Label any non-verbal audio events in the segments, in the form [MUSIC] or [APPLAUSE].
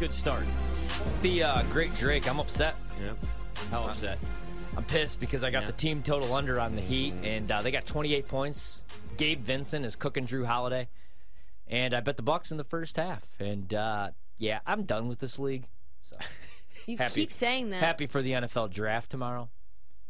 good start. The uh, great Drake, I'm upset. Yeah. How upset? I'm pissed because I got Yeah. the team total under on the Heat, and uh, they got 28 points. Gabe Vincent is cooking Jrue Holiday, and I bet the Bucks in the first half. And uh, yeah, I'm done with this league. So [LAUGHS] You Happy. keep saying that. happy for the NFL draft tomorrow.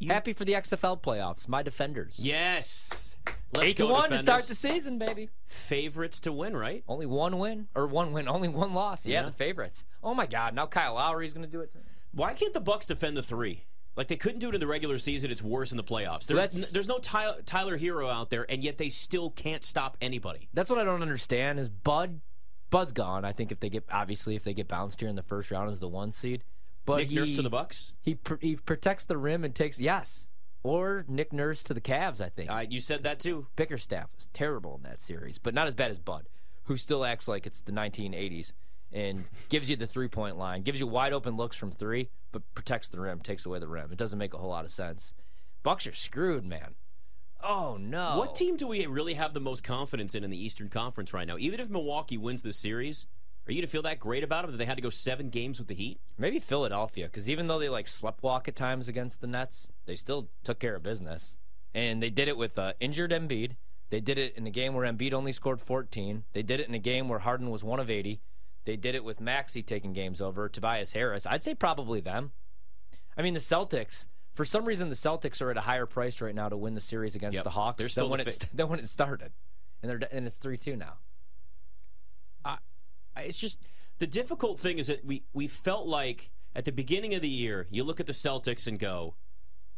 happy for the XFL playoffs. My defenders. Yes. Let's Eight to go, one to start the season, baby. Favorites to win, right? Only one win or one win, only one loss. Yeah, Yeah. the favorites. Oh my God! Now Kyle Lowry's going to do it. Why can't the Bucks defend the three? Like they couldn't do it in the regular season. It's worse in the playoffs. There's, That's- there's no Tyler, Tyler Herro out there, and yet they still can't stop anybody. That's what I don't understand. Is Bud? Bud's gone. I think if they get obviously if they get bounced here in the first round as the one seed, but Nick he, Nurse to the Bucks. He pr- he protects the rim and takes yes, or Nick Nurse to the Cavs. I think Uh, you said that too. Bickerstaff was terrible in that series, but not as bad as Bud, who still acts like it's the 1980s and gives you the three point line, gives you wide open looks from three, but protects the rim, takes away the rim. It doesn't make a whole lot of sense. Bucks are screwed, man. Oh no! What team do we really have the most confidence in in the Eastern Conference right now? Even if Milwaukee wins this series, are you going to feel that great about them that they had to go seven games with the Heat? Maybe Philadelphia, because even though they like sleptwalk at times against the Nets, they still took care of business, and they did it with uh, injured Embiid. They did it in a game where Embiid only scored 14. They did it in a game where Harden was one of 80. They did it with Maxey taking games over Tobias Harris. I'd say probably them. I mean, the Celtics. For some reason, the Celtics are at a higher price right now to win the series against Yep. the Hawks They're than still when the it [LAUGHS] than when it started, and they're and it's three two now. It's just the difficult thing is that we we felt like at the beginning of the year, you look at the Celtics and go,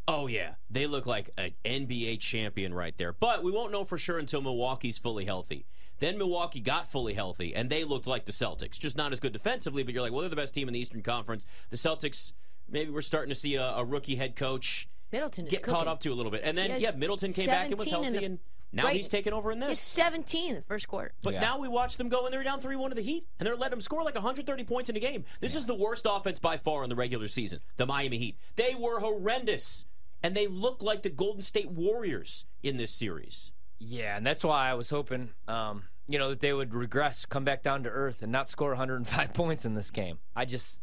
"Oh yeah, they look like an NBA champion right there." But we won't know for sure until Milwaukee's fully healthy. Then Milwaukee got fully healthy, and they looked like the Celtics, just not as good defensively. But you're like, well, they're the best team in the Eastern Conference. The Celtics, maybe we're starting to see a, a rookie head coach Middleton get cooking. caught up to a little bit, and then yeah, Middleton came back and was healthy, the- and now right- he's taken over in He's this. 17 in the first quarter. But Yeah. now we watch them go and they're down 3 1 to the Heat, and they're letting them score like 130 points in a game. This is the worst offense by far in the regular season, the Miami Heat. They were horrendous, and they look like the Golden State Warriors in this series. Yeah, and that's why I was hoping, um, you know, that they would regress, come back down to earth, and not score 105 [LAUGHS] points in this game. I just,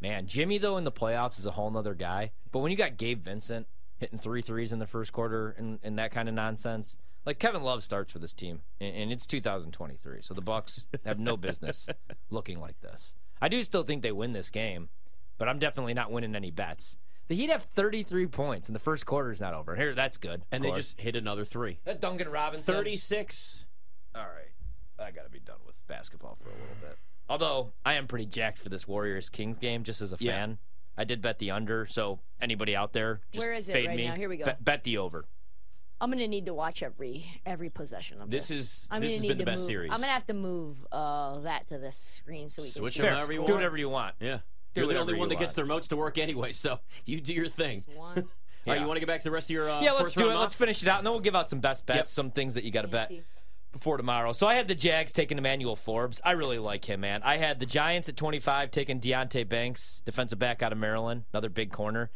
man, Jimmy though in the playoffs is a whole other guy. But when you got Gabe Vincent hitting three threes in the first quarter and, and that kind of nonsense, like Kevin Love starts for this team, and, and it's 2023, so the Bucks have no business [LAUGHS] looking like this. I do still think they win this game, but I'm definitely not winning any bets. The Heat have 33 points, and the first quarter is not over. Here, that's good. And of they just hit another three. that Duncan Robinson 36. all right, I got to be done with basketball for a little bit. Although I am pretty jacked for this Warriors Kings game, just as a Yeah. fan. I did bet the under, so anybody out there, just Where is it fade right me. now? Here we go. Bet, bet the over. I'm gonna need to watch every every possession of This this. is- I'm this gonna has need been the to best move- series. I'm gonna have to move uh, that to this screen so we can Switch see them the you score. Do want. whatever you want. Yeah. Do You're the whatever only you one that gets want. their modes to work anyway, so [LAUGHS] you do your thing. One. [LAUGHS] All right, Yeah. you want to get back to the rest of your uh, yeah, let's first do it. round Let's mock? finish it out, and then we'll give out some best bets, Yep. some things that you got to bet Fancy. before tomorrow. So I had the Jags taking Emmanuel Forbes. I really like him, man. I had the Giants at 25 taking Deonte Banks, defensive back out of Maryland, another big corner.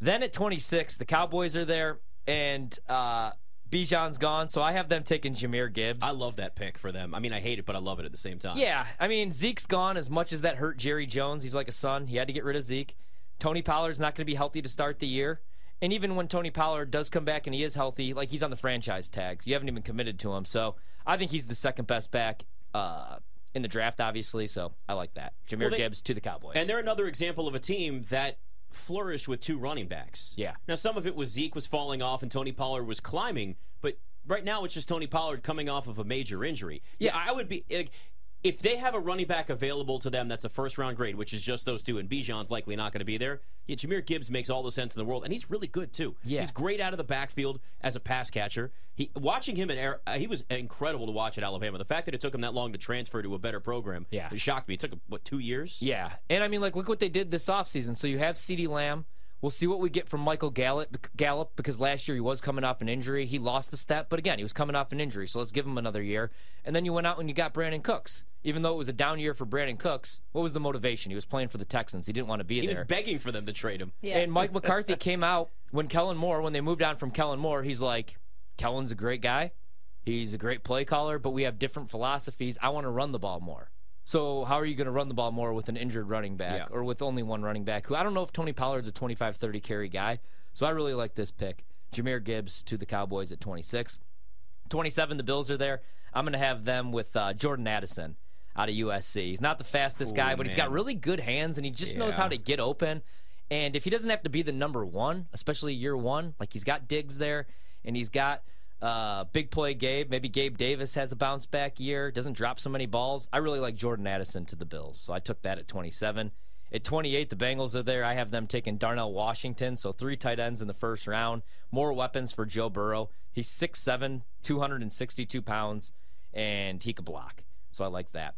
Then at 26, the Cowboys are there, and uh, Bijan's gone, so I have them taking Jahmyr Gibbs. I love that pick for them. I mean, I hate it, but I love it at the same time. Yeah, I mean Zeke's gone. As much as that hurt Jerry Jones, he's like a son. He had to get rid of Zeke. Tony Pollard's not going to be healthy to start the year. And even when Tony Pollard does come back and he is healthy, like he's on the franchise tag. You haven't even committed to him, so I think he's the second best back uh, in the draft, obviously. So I like that. Jahmyr Well, they- Gibbs to the Cowboys. And they're another example of a team that flourished with two running backs. Yeah. Now, some of it was Zeke was falling off and Tony Pollard was climbing, but right now it's just Tony Pollard coming off of a major injury. Yeah, I would be. Like, if they have a running back available to them that's a first round grade, which is just those two, and Bijan's likely not going to be there, yeah, Jahmyr Gibbs makes all the sense in the world, and he's really good too. Yeah. He's great out of the backfield as a pass catcher. He watching him at uh, he was incredible to watch at Alabama. The fact that it took him that long to transfer to a better program, Yeah. it shocked me. It took what two years? Yeah, and I mean, like, look what they did this offseason. So you have CeeDee Lamb. We'll see what we get from Michael Gallup, Gallup because last year he was coming off an injury. He lost a step, but again, he was coming off an injury. So let's give him another year. And then you went out and you got Brandin Cooks. Even though it was a down year for Brandin Cooks, what was the motivation? He was playing for the Texans. He didn't want to be He there. He was begging for them to trade him. Yeah. And Mike McCarthy [LAUGHS] came out when Kellen Moore, when they moved on from Kellen Moore, he's like, Kellen's a great guy. He's a great play caller, but we have different philosophies. I want to run the ball more. So how are you going to run the ball more with an injured running back Yeah. or with only one running back? Who I don't know if Tony Pollard's a 25 30 carry guy. So I really like this pick. Jahmyr Gibbs to the Cowboys at 26. 27, the Bills are there. I'm going to have them with uh, Jordan Addison out of USC. He's not the fastest guy, Ooh, but he's got really good hands and he just knows how to get open. And if he doesn't have to be the number one, especially year one, like he's got Diggs there and he's got uh, big play Gabe. Maybe Gabe Davis has a bounce back year, doesn't drop so many balls. I really like Jordan Addison to the Bills, so I took that at 27. At 28, the Bengals are there. I have them taking Darnell Washington, so three tight ends in the first round. More weapons for Joe Burrow. He's 6'7, 262 pounds, and he could block. So I like that.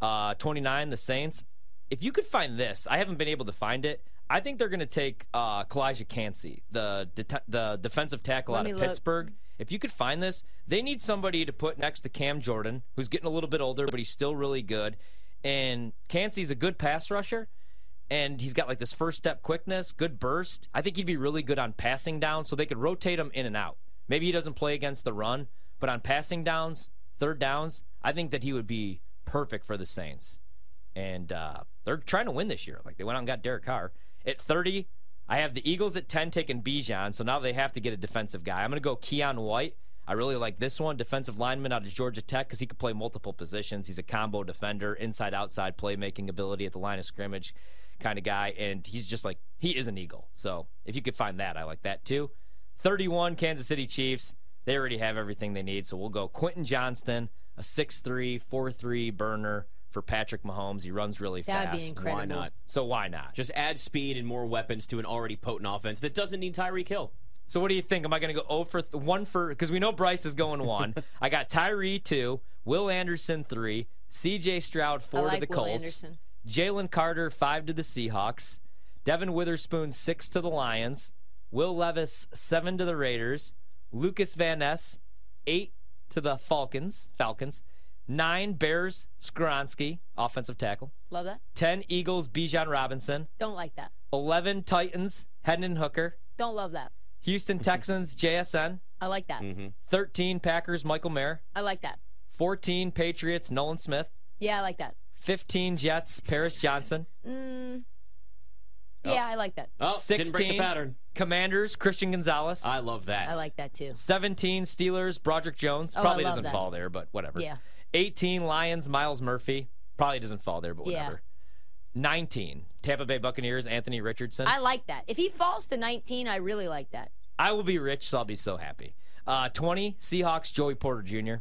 Uh, 29, the Saints. If you could find this, I haven't been able to find it. I think they're going to take uh, Calijah Kancey, the the defensive tackle Let out of look. Pittsburgh. If you could find this, they need somebody to put next to Cam Jordan, who's getting a little bit older, but he's still really good. And Kancey's a good pass rusher, and he's got like this first step quickness, good burst. I think he'd be really good on passing down, so they could rotate him in and out. Maybe he doesn't play against the run, but on passing downs, third downs, I think that he would be perfect for the Saints. And uh, they're trying to win this year. Like they went out and got Derek Carr. At 30, I have the Eagles at 10 taking Bijan, so now they have to get a defensive guy. I'm going to go Keion White. I really like this one, defensive lineman out of Georgia Tech, because he can play multiple positions. He's a combo defender, inside outside playmaking ability at the line of scrimmage kind of guy, and he's just like, he is an Eagle. So if you could find that, I like that too. 31, Kansas City Chiefs. They already have everything they need, so we'll go Quentin Johnston, a 6'3, 4'3 burner for Patrick Mahomes. He runs really That'd fast. be incredible. Why not? So why not? Just add speed and more weapons to an already potent offense that doesn't need Tyreek Hill. So what do you think? Am I going to go 0 for th- 1 for because we know Bryce is going 1. [LAUGHS] I got Tyree 2, Will Anderson 3, CJ Stroud 4 I like to the Colts, Jalen Carter 5 to the Seahawks, Devin Witherspoon 6 to the Lions, Will Levis 7 to the Raiders, Lucas Van Ness 8 to the Falcons, Falcons, 9 Bears Skoronski, offensive tackle, Love that. 10 Eagles Bijan Robinson, Don't like that. 11 Titans Hendon Hooker, Don't love that. Houston [LAUGHS] Texans JSN, I like that. Mm-hmm. 13 Packers Michael Mayer, I like that. 14 Patriots Nolan Smith, Yeah, I like that. 15 Jets Paris Johnson, Mm, yeah, I like that. Oh, didn't break the 16 pattern. Commanders Christian Gonzalez, I love that. I like that too. 17 Steelers Broderick Jones, Oh, I probably love doesn't that. fall there, but whatever. Yeah. 18 Lions Myles Murphy, probably doesn't fall there, but Yeah. whatever. 19 Tampa Bay Buccaneers Anthony Richardson. I like that. If he falls to 19, I really like that. I will be rich, so I'll be so happy. Uh, 20 Seahawks Joey Porter Jr.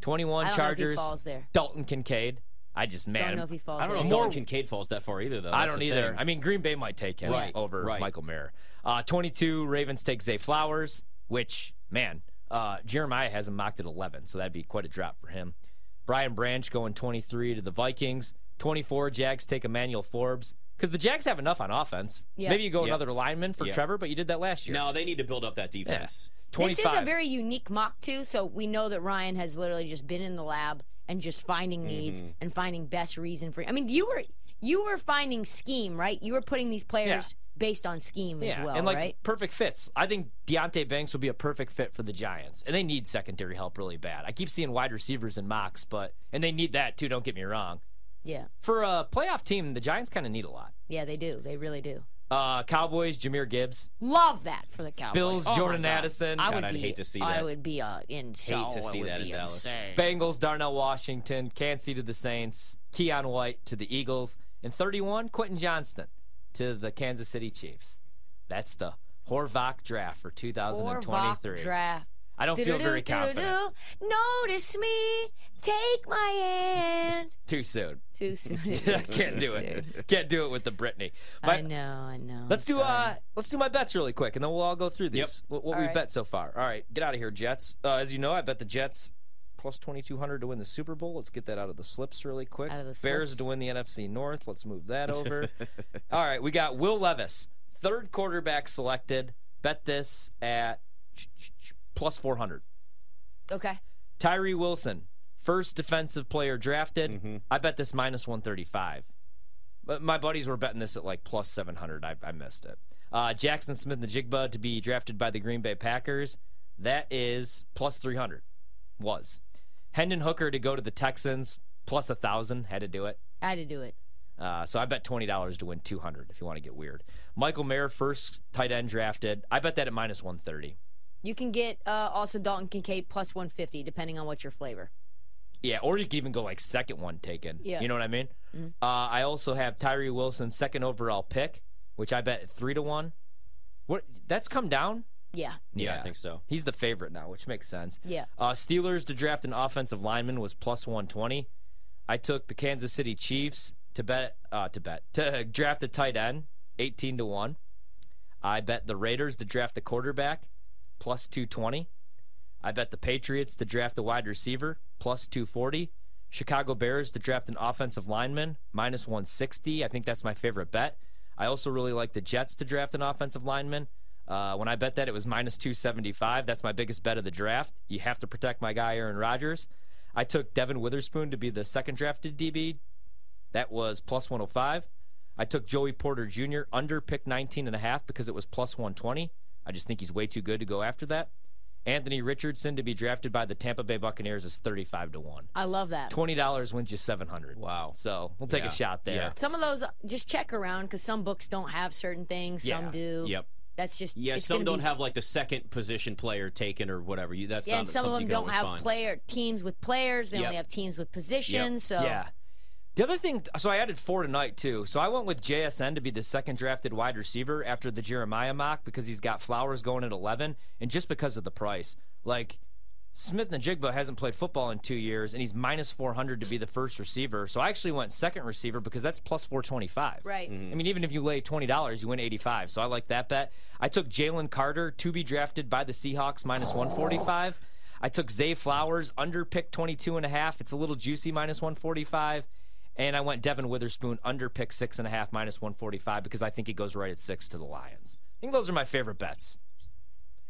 21 I don't Chargers know if he falls there. Dalton Kincaid. I just man, Don't know if he falls I don't know there. if More- Dalton Kincaid falls that far either, though. I don't either. thing. I mean, Green Bay might take him Right, over right. Michael Mayer. Uh, 22 Ravens take Zay Flowers, which man, uh, Jeremiah has him mocked at 11, so that'd be quite a drop for him. Brian Branch going 23 to the Vikings. 24 Jags take Emmanuel Forbes because the Jags have enough on offense. Yeah. Maybe you go Yeah. another lineman for Yeah. Trevor, but you did that last year. No, they need to build up that defense. 25. This is a very unique mock too, so we know that Ryan has literally just been in the lab and just finding needs Mm-hmm. and finding best reason for. I mean, you were you were finding scheme, right? You were putting these players based on scheme as well, and like right? perfect fits. I think Deonte Banks would be a perfect fit for the Giants, and they need secondary help really bad. I keep seeing wide receivers in mocks, but and they need that too. Don't get me wrong. Yeah, For a playoff team, the Giants kind of need a lot. yeah, they do. They really do. Uh, Cowboys, Jahmyr Gibbs, Love that for the Cowboys. Bills, Oh Jordan Addison, I God, would I'd be, hate to see that. I would be uh, insane. Hate to see that in be Dallas. insane. Bengals, Darnell Washington, Kancey to the Saints, Keion White to the Eagles, and 31, Quentin Johnston to the Kansas City Chiefs. That's the Horvat draft for 2023. Horvat draft. I don't feel very confident. Notice me, take my hand. [LAUGHS] Too soon. Too soon. [LAUGHS] I can't do it. Can't do it with the Brittany. I know, I know. let's do uh let's do my bets really quick, and then we'll all go through these. Yep. What, what we right. bet so far. All right, get out of here, Jets. Uh, as you know, I bet the Jets plus twenty two hundred to win the Super Bowl. Let's get that out of the slips really quick. Out of the Bears to win the NFC North. Let's move that [LAUGHS] over. all right, we got Will Levis, third quarterback selected. Bet this at plus four hundred. Okay. Tyree Wilson, first defensive player drafted. Mm-hmm. I bet this minus 135. But my buddies were betting this at like plus 700. I, I missed it. Uh, Jaxon Smith-Njigba to be drafted by the Green Bay Packers. That is plus 300. Was. Hendon Hooker to go to the Texans. plus a thousand. Had to do it. I had to do it. Uh, so I bet twenty dollars to win two hundred. If you want to get weird, Michael Mayer first tight end drafted. I bet that at minus one thirty. You can get uh, also Dalton Kincaid plus 150, depending on what your flavor. Yeah, or you can even go like second one taken. Yeah. You know what I mean? Uh, I also have Tyree Wilson second overall pick, which I bet three to one. What? That's come down. Yeah. Yeah, I think so. He's the favorite now, which makes sense. Yeah. Uh, Steelers to draft an offensive lineman was plus 120. I took the Kansas City Chiefs to bet uh, to bet [LAUGHS] to draft a tight end, 18 to one. I bet the Raiders to draft the quarterback, plus 220. I bet the Patriots to draft a wide receiver, plus 240. Chicago Bears to draft an offensive lineman, minus 160. I think that's my favorite bet. I also really like the Jets to draft an offensive lineman. Uh, when I bet that, it was minus 275. That's my biggest bet of the draft. You have to protect my guy, Aaron Rodgers. I took Devin Witherspoon to be the second drafted DB. That was plus 105. I took Joey Porter Jr. under pick 19 and a half because it was plus 120. I just think he's way too good to go after that. Anthony Richardson to be drafted by the Tampa Bay Buccaneers is 35 to 1. I love that. $20 wins you 700. Wow. So, we'll take Yeah. a shot there. Yeah. Some of those, just check around because some books don't have certain things. Yeah. Some do. Yep. That's just Yeah, it's some don't be- have like the second position player taken or whatever. You that's Yeah, not and some of them don't have find. player teams with players. They Yep. only have teams with positions. So Yeah. The other thing, so I added four tonight too. So I went with JSN to be the second drafted wide receiver after the Jeremiah mock because he's got Flowers going at 11 and just because of the price. Like, Smith-Njigba hasn't played football in two years and he's minus 400 to be the first receiver. So I actually went second receiver because that's plus 425. Right. Mm-hmm. Mhm. I mean, even if you lay $20, you win 85. So I like that bet. I took Jalen Carter to be drafted by the Seahawks minus 145. I took Zay Flowers under pick 22 and a half. It's a little juicy minus 145. And I went Devin Witherspoon under pick six and a half minus 145 because I think he goes right at six to the Lions. I think those are my favorite bets.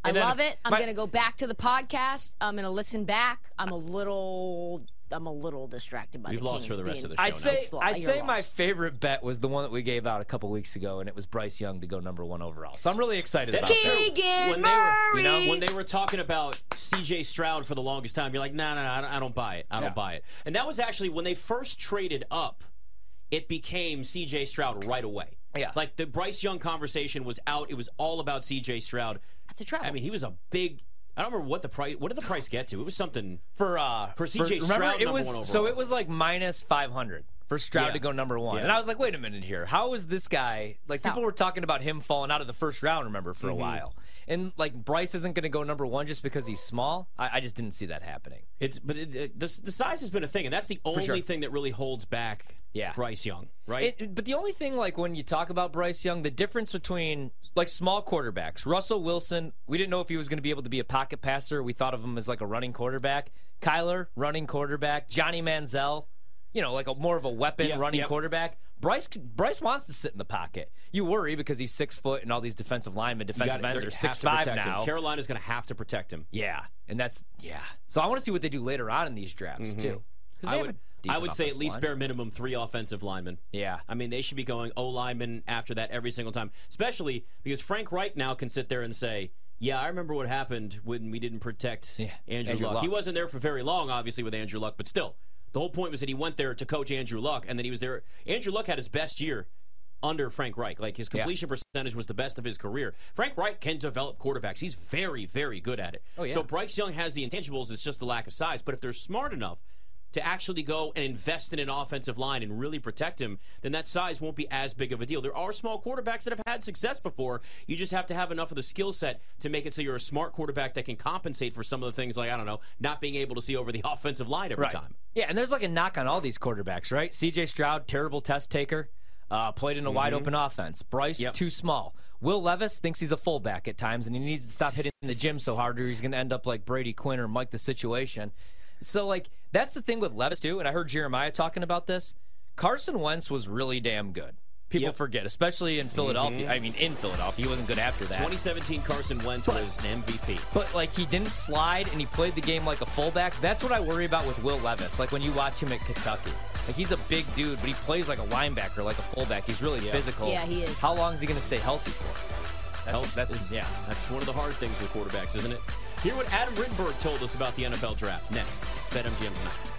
I And love if- it. I'm my- going to go back to the podcast. I'm going to listen back. I'm a little, I'm a little distracted by We've the lost Kings her the rest of the show I'd say I'd you're say my favorite bet was the one that we gave out a couple weeks ago, and it was Bryce Young to go number one overall. So I'm really excited about That's that. true. Keegan they were, Murray. you know, when they were talking about C.J. Stroud for the longest time, you're like, no, no, no, I don't, I don't buy it. I don't Yeah. buy it. And that was actually when they first traded up. It became C.J. Stroud right away. Yeah. like the Bryce Young conversation was out. It was all about C.J. Stroud. That's a trouble. I mean, he was a big. I don't remember what the price. What did the price get to? It was something. for uh For CJ remember, it number was one so it was like minus 500 for Stroud Yeah. to go number one Yeah. and i was like wait a minute here how is this guy like people were talking about him falling out of the first round remember Mm-hmm. for a while and like bryce isn't going to go number one just because he's small i, I just didn't see that happening It's but it, it, the the size has been a thing, and that's the only sure. thing that really holds back. Yeah. Bryce Young, right? It, but the only thing, like when you talk about Bryce Young, the difference between like small quarterbacks, Russell Wilson, we didn't know if he was going to be able to be a pocket passer. We thought of him as like a running quarterback. Kyler, running quarterback. Johnny Manziel, you know, like a more of a weapon Yep, running yep. quarterback. Bryce Bryce wants to sit in the pocket. You worry because he's six foot and all these defensive linemen, defensive gotta- ends are six five protect him. now. Carolina's going to have to protect him. Yeah, and that's yeah. So I want to see what they do later on in these drafts too. Mm-hmm. I would, I would say at least line. bare minimum three offensive linemen. Yeah. I mean, they should be going O linemen after that every single time, especially because Frank Reich now can sit there and say, "Yeah, I remember what happened when we didn't protect Yeah, Andrew, Andrew Luck. Luck. He wasn't there for very long, obviously, with Andrew Luck, but still, the whole point was that he went there to coach Andrew Luck, and then he was there. Andrew Luck had his best year." Under Frank Reich, like his Yeah. completion percentage was the best of his career. Frank Reich can develop quarterbacks. He's very, very good at it. Oh, yeah. So Bryce Young has the intangibles. It's just the lack of size. But if they're smart enough to actually go and invest in an offensive line and really protect him, then that size won't be as big of a deal. There are small quarterbacks that have had success before. You just have to have enough of the skill set to make it so you're a smart quarterback that can compensate for some of the things like, I don't know, not being able to see over the [LAUGHS] offensive line every time. Yeah, and there's like a knock on all these quarterbacks, right? CJ Stroud, terrible test taker, uh, played in a wide open offense. Bryce, Mm-hmm. Yep. too small. Will Levis thinks he's a fullback at times, and he needs to stop hitting the gym so hard, or he's going to end up like Brady Quinn or Mike the Situation. So, like, that's the thing with Levis, too. And I heard Jeremiah talking about this. Carson Wentz was really damn good. People Yep. Mm-hmm. forget, especially in Philadelphia. I mean, in Philadelphia, he wasn't good after that. 2017 Carson Wentz was an MVP. But like he didn't slide and he played the game like a fullback. That's what I worry about with Will Levis. Like when you watch him at Kentucky. Like he's a big dude, but he plays like a linebacker, like a fullback. He's really physical. Yeah, he is. How long is he going to stay healthy for? That's, Health, that's is- yeah. That's one of the hard things with quarterbacks, isn't it? Hear what Adam Rittenberg told us about the NFL draft next. Bet MGM tonight.